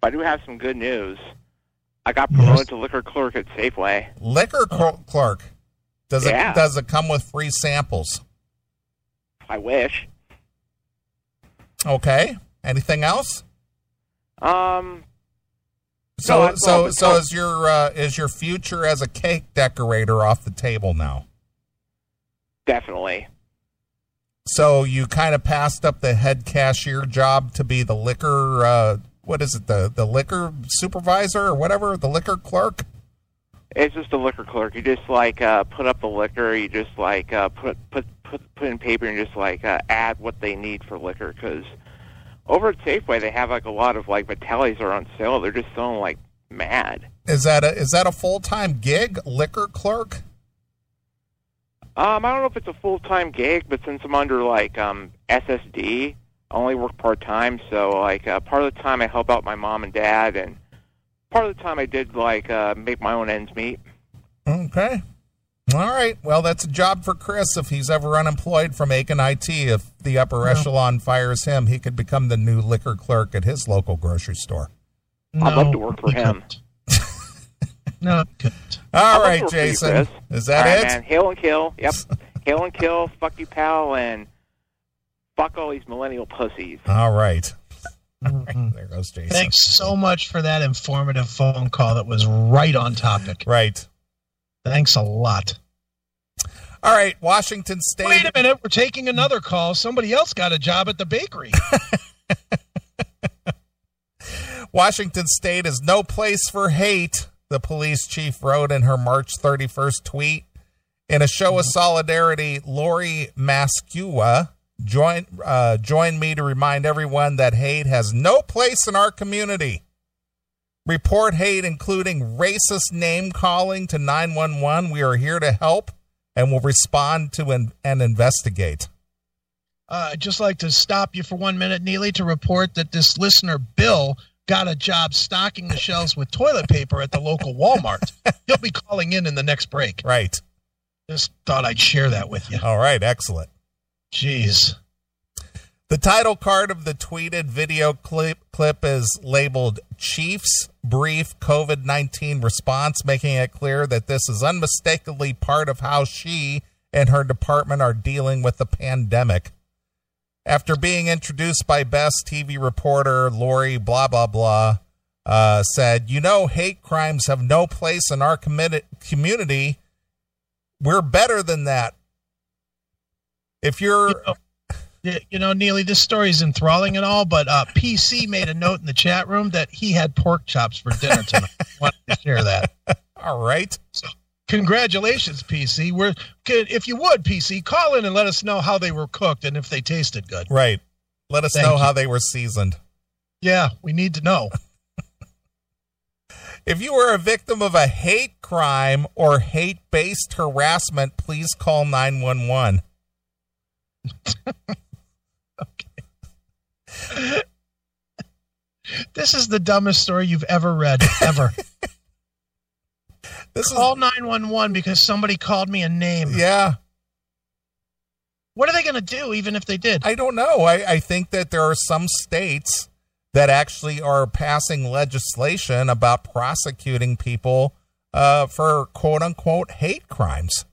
but I do have some good news. I got promoted Yes. to liquor clerk at Safeway. Liquor cl- clerk. Does Yeah. it does it come with free samples? I wish. Okay. Anything else? Um, So I- so so is your uh, is your future as a cake decorator off the table now? definitely. So you kind of passed up the head cashier job to be the liquor. Uh, what is it? The the liquor supervisor or whatever. The liquor clerk. It's just a liquor clerk. You just like uh, put up the liquor. You just like uh, put put put put in paper and just like uh, add what they need for liquor. Because over at Safeway they have like a lot of like Vitellis are on sale. They're just selling like mad. Is that a is that a full time gig? Liquor clerk. Um, I don't know if it's a full time gig, but since I'm under like um SSD, I only work part time. So like uh, part of the time I help out my mom and dad, and part of the time I did like uh, make my own ends meet. Okay. All right. Well, that's a job for Chris if he's ever unemployed from Akin IT. If the upper echelon fires him, he could become the new liquor clerk at his local grocery store. I'd love to work for him. couldn't. No, he couldn't. All I'd right, work you, Jason. Chris. Is All that right, it? man. Hail and kill. Yep. Hail and kill. Fuck you, pal, and fuck all these millennial pussies. All right. Mhm. There goes Jason. Thanks so much for that informative phone call that was right on topic. Right. Thanks a lot. All right. Washington State. Wait a minute, we're taking another call. Somebody else got a job at the bakery. Washington State is no place for hate, the police chief wrote in her March 31st tweet. In a show of solidarity, Lori Matsukawa joined, uh, joined me to remind everyone that hate has no place in our community. Report hate, including racist name calling to 911. We are here to help and will respond to and, investigate. Uh, I'd just like to stop you for one minute, Neeley, to report that this listener, Bill, got a job stocking the shelves with toilet paper at the local Walmart. He'll be calling in in the next break. Right. Just thought I'd share that with you. All right. Excellent. Jeez. The title card of the tweeted video clip, clip is labeled Chiefs Brief COVID 19 Response, making it clear that this is unmistakably part of how she and her department are dealing with the pandemic. After being introduced by Best TV reporter Lori, blah, blah, blah, uh, said, You know, hate crimes have no place in our commi- community. We're better than that. If you're. You know, you know, Neeley, this story is enthralling and all, but uh, PC made a note in the chat room that he had pork chops for dinner tonight. I Wanted to share that. All right. Congratulations, PC. We're if you would, PC, call in and let us know how they were cooked and if they tasted good. Right. Let us Thank know you. how they were seasoned. Yeah, we need to know. If you were a victim of a hate crime or hate based harassment, please call 911. okay. This is the dumbest story you've ever read, ever. This Call 911 because somebody called me a name. yeah, What are they going to do, even if they did? I don't know. I, I think that there are some states that actually are passing legislation about prosecuting people uh, for quote unquote hate crimes.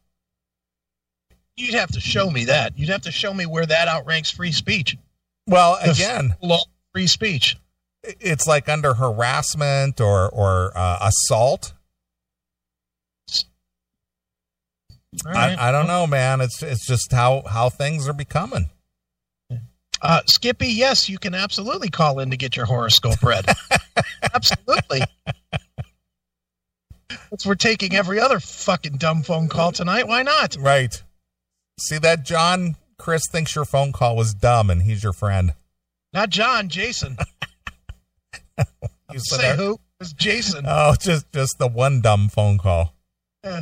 You'd have to show me that. You'd have to show me where that outranks free speech. Well, again, Law, free speech. it's like under harassment or, or uh, assault. All right. I, I don't know, man. It's it's just how how things are becoming. Uh, Skippy, yes, you can absolutely call in to get your horoscope read. absolutely. Since we're taking every other fucking dumb phone call tonight, why not? Right. See that, John? Chris thinks your phone call was dumb, and he's your friend. Not John, Jason. You Say who? It was Jason. Oh, just just the one dumb phone call. yeah,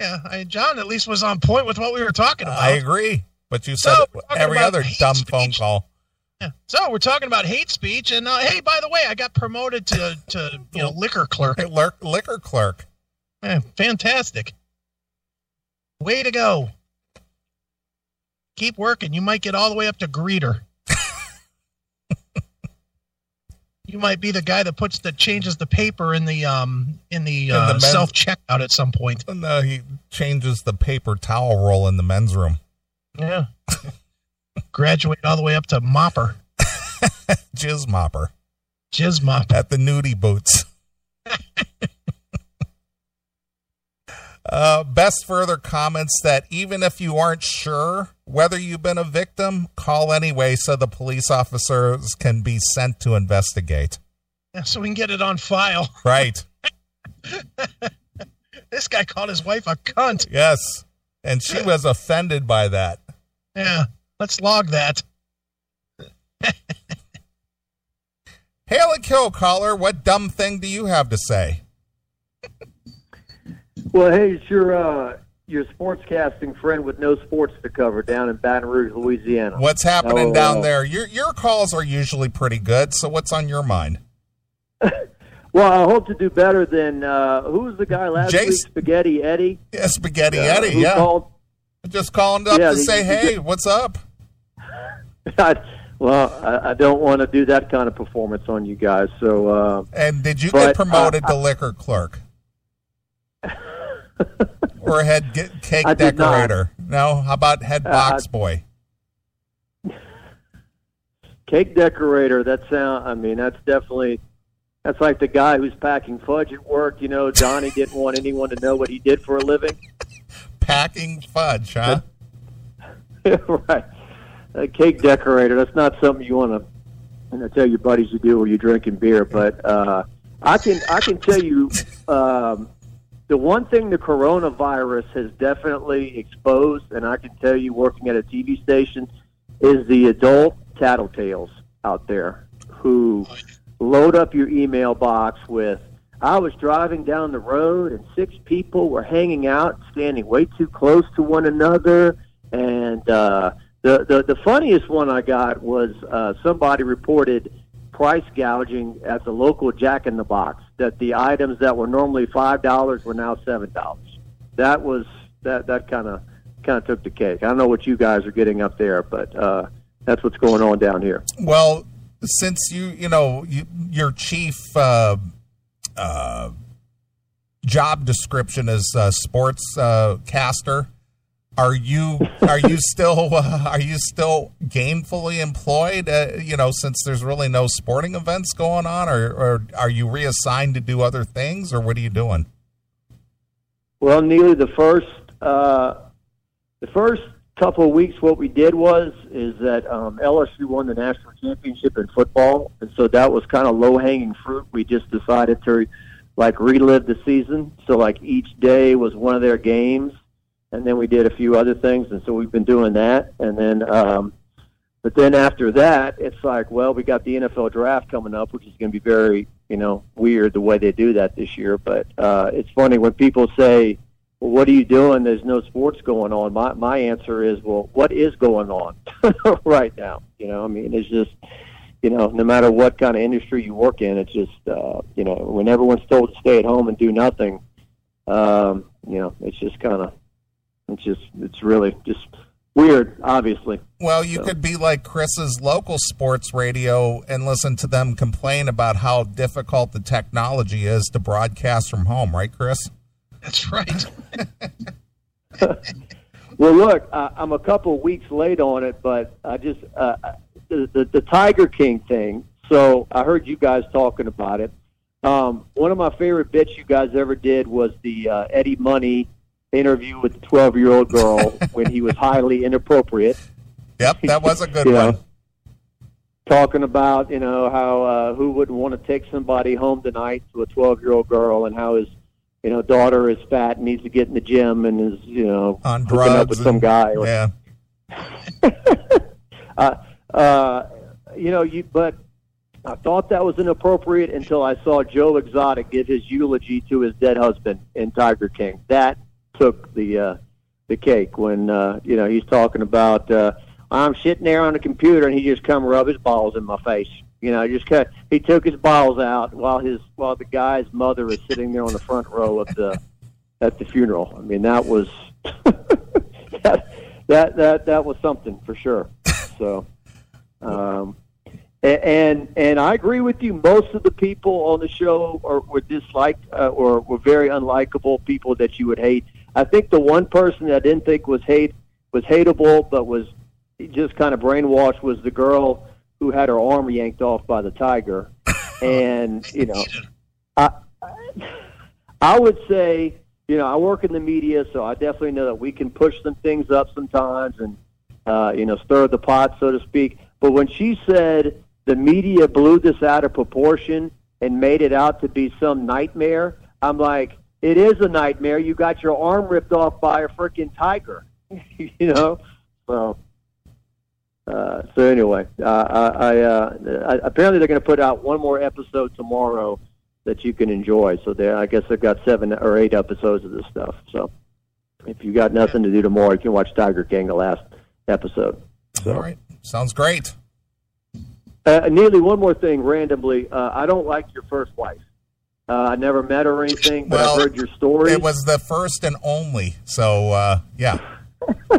yeah. I, John at least was on point with what we were talking about. I agree, but you said we're every other dumb speech. phone call. Yeah. So we're talking about hate speech, and uh, hey, by the way, I got promoted to to you know liquor clerk. Hey, Liquor, clerk. Fantastic. Way to go. Keep working. You might get all the way up to greeter. You might be the guy that puts that changes the paper in the um in the, In uh, the self checkout at some point. And uh, he changes the paper towel roll in the men's room. Yeah. Graduate all the way up to mopper, Jizz mopper jizz mop. at the nudie boots. Uh, best further comments that even if you aren't sure whether you've been a victim, call anyway so the police officers can be sent to investigate. Yeah, so we can get it on file. Right. This guy called his wife a cunt. Yes. And she was offended by that. Yeah. Let's log that. Hail and kill caller, what dumb thing do you have to say? Well, hey, it's your uh, your sportscasting friend with no sports to cover down in Baton Rouge, Louisiana. What's happening Oh, down uh, there? Your your calls are usually pretty good, so what's on your mind? Well, I hope to do better than uh, who was the guy last Jace- week? Spaghetti Eddie. Yeah, Spaghetti Uh, Eddie. Yeah, called- just calling up Yeah, to say, hey, what's up? well, I, I don't want to do that kind of performance on you guys. So, uh, And did you get promoted uh, to liquor clerk or head ge- cake I decorator? No. How about head Uh, box boy? cake decorator. That sound. I mean, that's definitely. That's like the guy who's packing fudge at work. You know, Donnie didn't want anyone to know what he did for a living. Packing fudge, huh? right. A cake decorator. That's not something you want to you know, tell your buddies to do when you're drinking beer. But uh, I can I can tell you um, the one thing the coronavirus has definitely exposed, and I can tell you working at a TV station, is the adult tattletales out there who load up your email box with. I was driving down the road and six people were hanging out, standing way too close to one another. And uh, the, the the funniest one I got was uh, somebody reported price gouging at the local Jack in the Box. That the items that were normally five dollars were now seven dollars. That was that that kind of kind of took the cake. I don't know what you guys are getting up there, but uh, that's what's going on down here. Well, since you, you know, you, your chief uh, uh, job description is uh, sports caster, are you are you still uh, are you still gainfully employed? Uh, you know, since there's really no sporting events going on, or, or are you reassigned to do other things, or what are you doing? Well, Neeley, the first uh, the first couple of weeks, what we did was is that um, LSU won the national championship in football, and so that was kind of low hanging fruit. We just decided to like relive the season. So like each day was one of their games, and then we did a few other things, and so we've been doing that, and then. Um, but then after that, it's like, well, we got the NFL draft coming up, which is going to be very, you know, weird the way they do that this year. But uh, it's funny when people say, well, what are you doing? There's no sports going on. My my answer is, well, what is going on right now? You know, I mean, it's just, you know, no matter what kind of industry you work in, it's just, uh, you know, when everyone's told to stay at home and do nothing, um, you know, it's just kind of, it's just, it's really just weird, obviously. Well, you So- could be like Chris's local sports radio and listen to them complain about how difficult the technology is to broadcast from home, right, Chris? That's right. Well, look, I, I'm a couple of weeks late on it, but I just uh, the, the the Tiger King thing. So I heard you guys talking about it. Um, one of my favorite bits you guys ever did was the uh, Eddie Money interview with the 12 year old girl when he was highly inappropriate. Yep, that was a good one. talking about you know how uh, who wouldn't want to take somebody home tonight to a 12 year old girl and how his you know daughter is fat and needs to get in the gym and is you know On hooking drugs. up with some guy Yeah. uh, uh, you know you but I thought that was inappropriate until I saw Joe Exotic give his eulogy to his dead husband in Tiger King. That took the uh, the cake when uh, you know he's talking about uh, I'm sitting there on the computer and he just come rub his balls in my face. You know, just cut. He took his balls out while his while the guy's mother is sitting there on the front row of the at the funeral. I mean, that was that that that that was something for sure. So, um, and and I agree with you. Most of the people on the show are were disliked uh, or were very unlikable people that you would hate. I think the one person that I didn't think was hate was hateable, but was just kind of brainwashed was the girl who had her arm yanked off by the tiger. And you know, I I would say you know I work in the media, so I definitely know that we can push some things up sometimes and uh, you know stir the pot, so to speak. But when she said the media blew this out of proportion and made it out to be some nightmare, I'm like, it is a nightmare. You got your arm ripped off by a freaking tiger, you know. So, uh, so anyway, uh, I, I, uh, I apparently they're going to put out one more episode tomorrow that you can enjoy. So there, I guess they've got seven or eight episodes of this stuff. So if you got nothing to do tomorrow, you can watch Tiger King, the last episode. So. All right. Sounds great. Uh, Neeley, one more thing randomly. Uh, I don't like your first wife. Uh, I never met her or anything, but Well, I've heard your story. It was the first and only. So uh, yeah,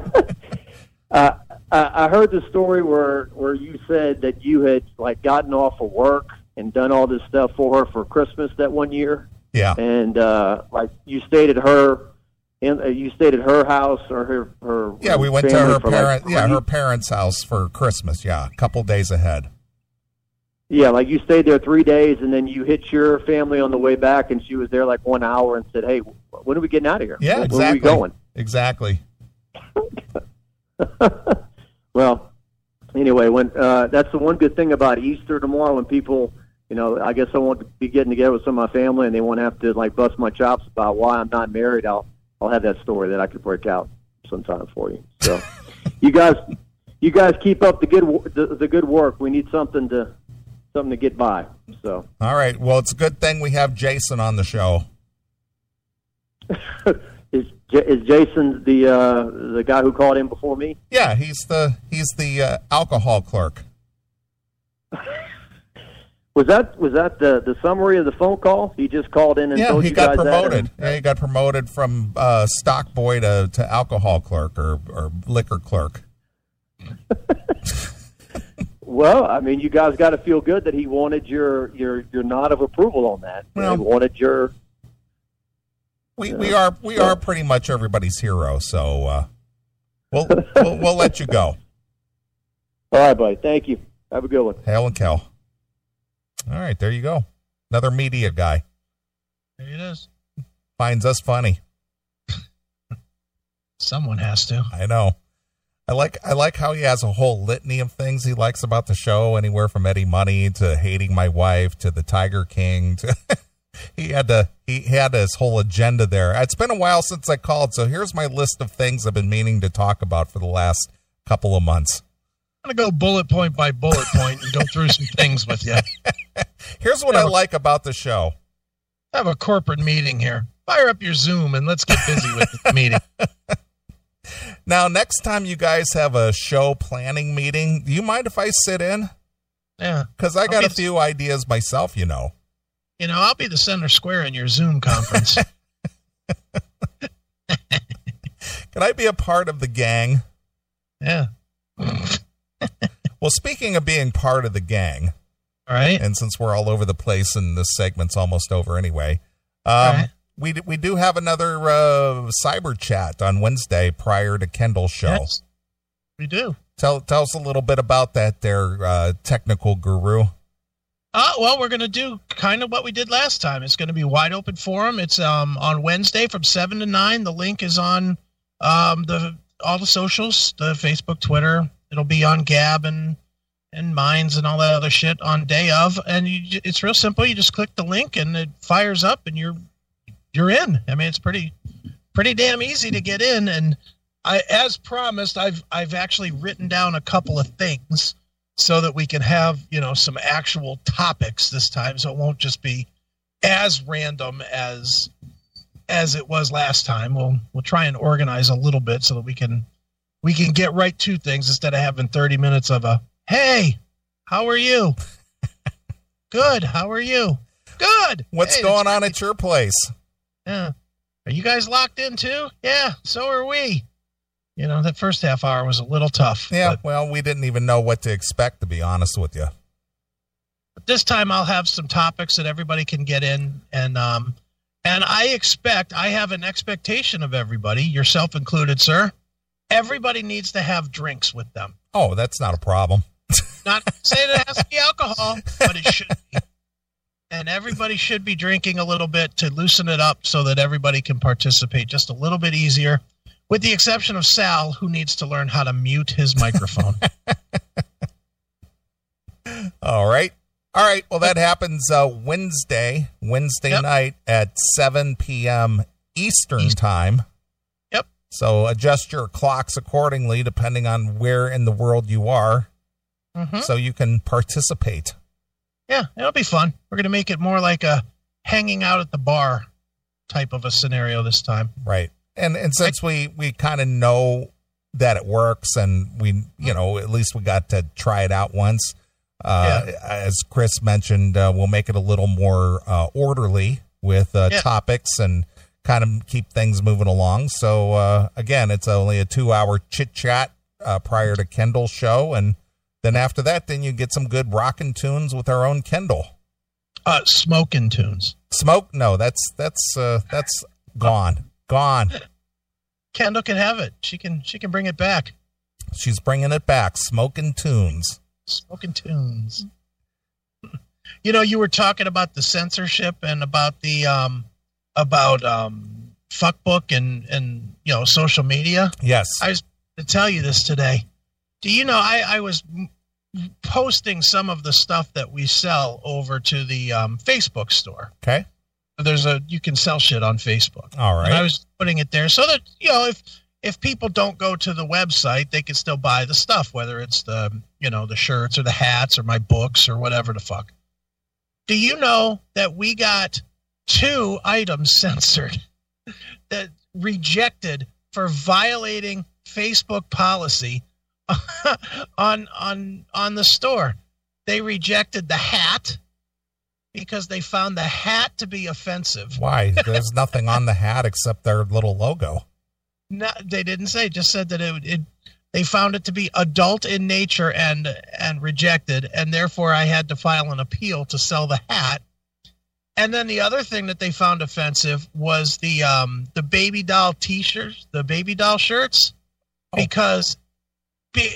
Uh, I I heard the story where where you said that you had like gotten off of work and done all this stuff for her for Christmas that one year, yeah, and uh, like you stayed at her. In, uh, you stayed at her house or her her yeah. We went to her for, like, yeah, her parents' house for Christmas. Yeah, a couple days ahead. Yeah, like you stayed there three days, and then you hit your family on the way back, and she was there like one hour and said, "Hey, when are we getting out of here? Yeah, Where- exactly. Where are we going?" Exactly. well, anyway, when uh, that's the one good thing about Easter tomorrow. When people, you know, I guess I won't be getting together with some of my family, and they won't have to like bust my chops about why I'm not married. I'll I'll have that story that I could break out sometime for you. So, you guys, you guys keep up the good the, the good work. We need something to something to get by. So. All right. Well, it's a good thing we have Jason on the show. is J- is Jason the uh, the guy who called in before me? Yeah, he's the he's the uh, alcohol clerk. Was that was that the the summary of the phone call? He just called in and Yeah, told he you got guys promoted. that. Yeah, he got promoted from uh, stock boy to, to alcohol clerk or, or liquor clerk. Well, I mean, you guys got to feel good that he wanted your your your nod of approval on that. Well- he wanted your. We we are we are pretty much everybody's hero. So uh, we'll, we'll we'll let you go. All right, buddy. Thank you. Have a good one. Hail and kill. All right, there you go. Another media guy There it is. finds us funny. Someone has to. I know. I like I like how he has a whole litany of things he likes about the show, anywhere from Eddie Money to hating my wife to the Tiger King to he had to he had his whole agenda there. It's been a while since I called, so here's my list of things I've been meaning to talk about for the last couple of months. I'm going to go bullet point by bullet point and go through some things with you. Here's what I like about the show. I have a corporate meeting here. Fire up your Zoom and let's get busy with the meeting. Now, next time you guys have a show planning meeting, do you mind if I sit in? Yeah. Because I got a few ideas myself, you know. You know, I'll be the center square in your Zoom conference. Can I be a part of the gang? yeah. Well, speaking of being part of the gang, All right. and since we're all over the place and this segment's almost over anyway, um, Right. We d- we do have another uh, cyber chat on Wednesday prior to Kendall's show. Yes, we do. Tell tell us a little bit about that, there, uh, technical guru. Uh, well, we're going to do kind of what we did last time. It's going to be wide open forum. It's um, on Wednesday from seven to nine. The link is on um, the all the socials, the Facebook, Twitter. It'll be on Gab and and Minds and all that other shit on day of. And you, it's real simple. You just click the link and it fires up, and you're you're in. I mean, it's pretty pretty damn easy to get in. And I, as promised, I've I've actually written down a couple of things so that we can have you know some actual topics this time so it won't just be as random as as it was last time we'll we'll try and organize a little bit so that we can we can get right to things instead of having 30 minutes of a hey how are you good how are you good What's "Hey, going on at your place? Yeah are you guys locked in too yeah so are we you know that first half hour was a little tough Yeah, but- well, we didn't even know what to expect, to be honest with you. But this time I'll have some topics that everybody can get in and um and I expect I have an expectation of everybody, yourself included, sir. Everybody needs to have drinks with them. Oh, that's not a problem. Not saying it has to be alcohol, but it should be. And everybody should be drinking a little bit to loosen it up so that everybody can participate just a little bit easier. With the exception of Sal, who needs to learn how to mute his microphone. All right. All right. Well, that happens uh, Wednesday, Wednesday Yep. night at 7 p.m. Eastern East- time. Yep. So adjust your clocks accordingly, depending on where in the world you are, Mhm. so you can participate. Yeah, it'll be fun. We're going to make it more like a hanging out at the bar type of a scenario this time. Right. And and since we we kind of know that it works, and we you know at least we got to try it out once. Uh, Yeah. As Chris mentioned, uh, we'll make it a little more uh, orderly with uh, Yeah. topics and kind of keep things moving along. So uh, again, it's only a two-hour chit chat uh, prior to Kendall's show, and then after that, then you get some good rockin' tunes with our own Kendall. Uh, smoking tunes. Smoke? No, that's that's uh, that's gone, gone. Kendall can have it. She can. She can bring it back. She's bringing it back. Smoking tunes. Smoking tunes. You know, you were talking about the censorship and about the um about um fuckbook and and you know social media. Yes. I was to tell you this today. Do you know I I was posting some of the stuff that we sell over to the um, Facebook store. okay. There's a you can sell shit on Facebook. All right. And I was putting it there so that you know if if people don't go to the website, they can still buy the stuff, whether it's the you know the shirts or the hats or my books or whatever the fuck. Do you know that we got two items censored that rejected for violating Facebook policy on on on the store? They rejected the hat because they found the hat to be offensive. Why? There's nothing on the hat except their little logo. No, they didn't say. Just said that it, it they found it to be adult in nature and and rejected, and therefore I had to file an appeal to sell the hat. And then the other thing that they found offensive was the um the baby doll T-shirts, the baby doll shirts, Oh. because be,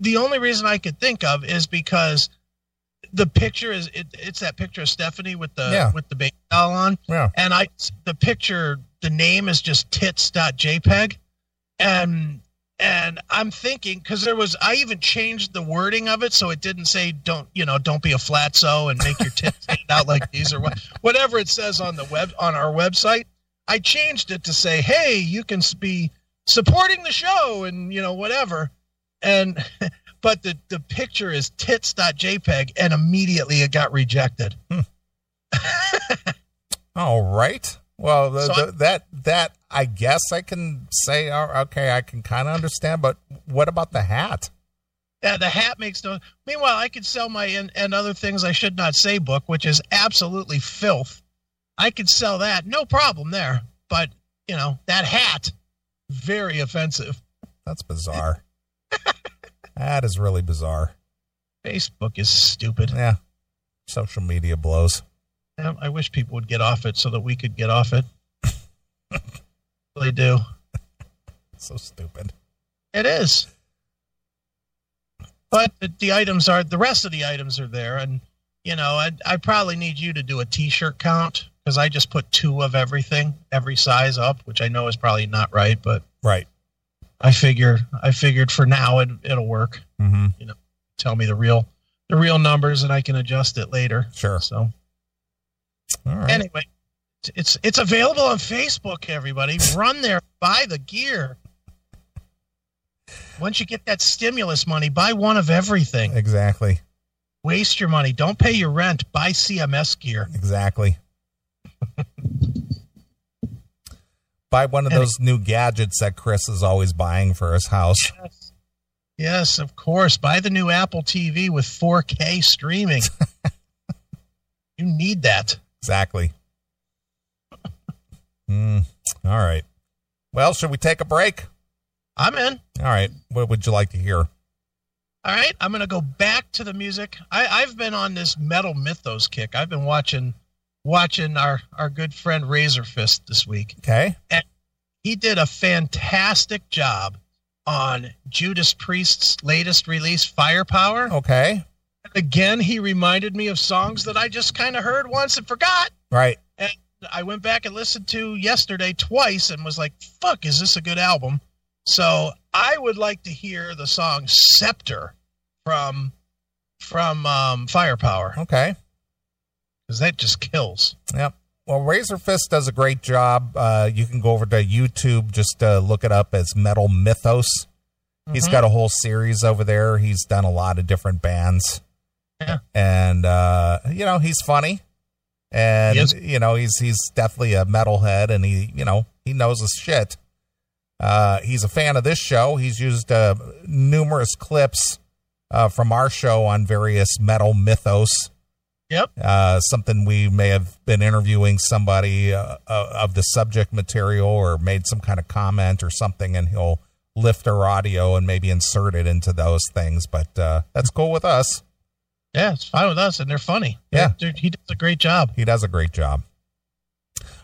the only reason I could think of is because the picture is it, it's that picture of Stephanie with the Yeah. with the baby doll on Yeah. and I the picture the name is just tits.jpg and and I'm thinking because there was I even changed the wording of it so it didn't say don't you know don't be a flatso and make your tits stand out like these or what whatever it says on the web on our website I changed it to say hey you can be supporting the show and you know whatever and but the the picture is tits.jpg and immediately it got rejected All right. Well, the, So the, that that I guess I can say uh, okay, I can kind of understand, but what about the hat? Yeah, the hat makes no. Meanwhile, I could sell my and, and other things I should not say book, which is absolutely filth. I could sell that, no problem there. But you know that hat, very offensive. That's bizarre. That is really bizarre. Facebook is stupid. Yeah. Social media blows. Yeah, I wish people would get off it so that we could get off it. they do. So stupid. It is. But the, the items are the rest of the items are there, and you know I I probably need you to do a T-shirt count because I just put two of everything, every size up, which I know is probably not right, but Right. I figure I figured for now it it'll work. Mm-hmm. Tell me the real the real numbers, and I can adjust it later. Sure. So right. anyway, it's it's available on Facebook. Everybody, run there, buy the gear. Once you get that stimulus money, buy one of everything. exactly. Waste your money. Don't pay your rent. Buy CMS gear. Exactly. Buy one of those new gadgets that Chris is always buying for his house. Yes. Yes, of course. Buy the new Apple TV with 4K streaming. you need that. Exactly. Mm, all right. Well, should we take a break? I'm in. All right. What would you like to hear? All right, I'm going to go back to the music. I, I've been on this metal mythos kick. I've been watching watching our our good friend Razor Fist this week. Okay. He did a fantastic job on Judas Priest's latest release, Firepower. Okay. Again, he reminded me of songs that I just kind of heard once and forgot. Right. And I went back and listened to yesterday twice and was like, fuck, is this a good album? So I would like to hear the song Spectre from from um, Firepower Okay. Because that just kills. Yep. Well, Razor Fist does a great job. Uh, you can go over to YouTube, just uh, look it up as Metal Mythos. He's Mhm. got a whole series over there. He's done a lot of different bands. Yeah. And, uh, you know, he's funny. And, you know, he's he's definitely a metalhead and he, you know, he knows his shit. Uh, he's a fan of this show. He's used uh, numerous clips uh, from our show on various metal mythos. Yep. Uh, something we may have been interviewing somebody uh, uh, of the subject material or made some kind of comment or something, and he'll lift our audio and maybe insert it into those things. But uh, that's cool with us. Yeah, it's fine with us, and they're funny. Yeah. They're- they're- he does a great job. He does a great job.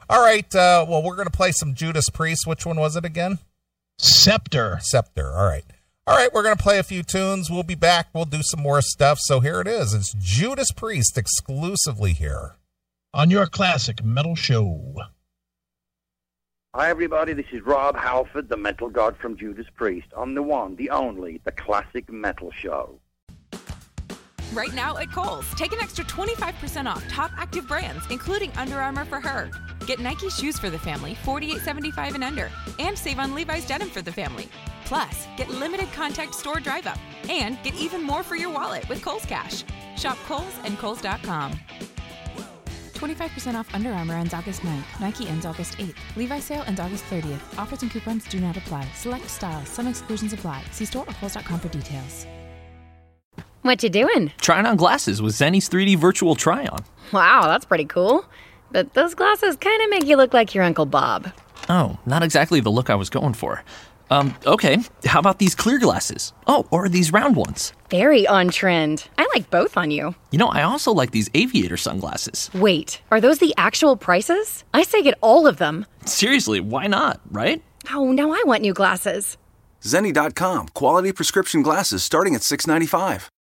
All right. Uh, well, we're going to play some Judas Priest. Which one was it again? Spectre. Spectre. All right. All right. We're going to play a few tunes. We'll be back. We'll do some more stuff. So here it is. It's Judas Priest exclusively here. on your classic metal show. Hi, everybody. This is Rob Halford, the metal god from Judas Priest, on the one, the only, the classic metal show. Right now at Kohl's, take an extra 25% off top active brands, including Under Armour for her. Get Nike shoes for the family, $48.75 and under, and save on Levi's denim for the family. Plus, get limited contact store drive up and get even more for your wallet with Kohl's Cash. Shop Kohl's and Kohl's.com. 25% off Under Armour ends August 9th. Nike ends August 8th. Levi sale ends August 30th. Offers and coupons do not apply. Select styles. Some exclusions apply. See store or Kohl's.com for details. What you doing? Trying on glasses with Zenni's 3D virtual try on. Wow, that's pretty cool. But those glasses kind of make you look like your Uncle Bob. Oh, not exactly the look I was going for. Um, okay, how about these clear glasses? Oh, or these round ones. Very on trend. I like both on you. You know, I also like these aviator sunglasses. Wait, are those the actual prices? I say get all of them. Seriously, why not, right? Oh, now I want new glasses. Zenni.com, quality prescription glasses starting at $6.95.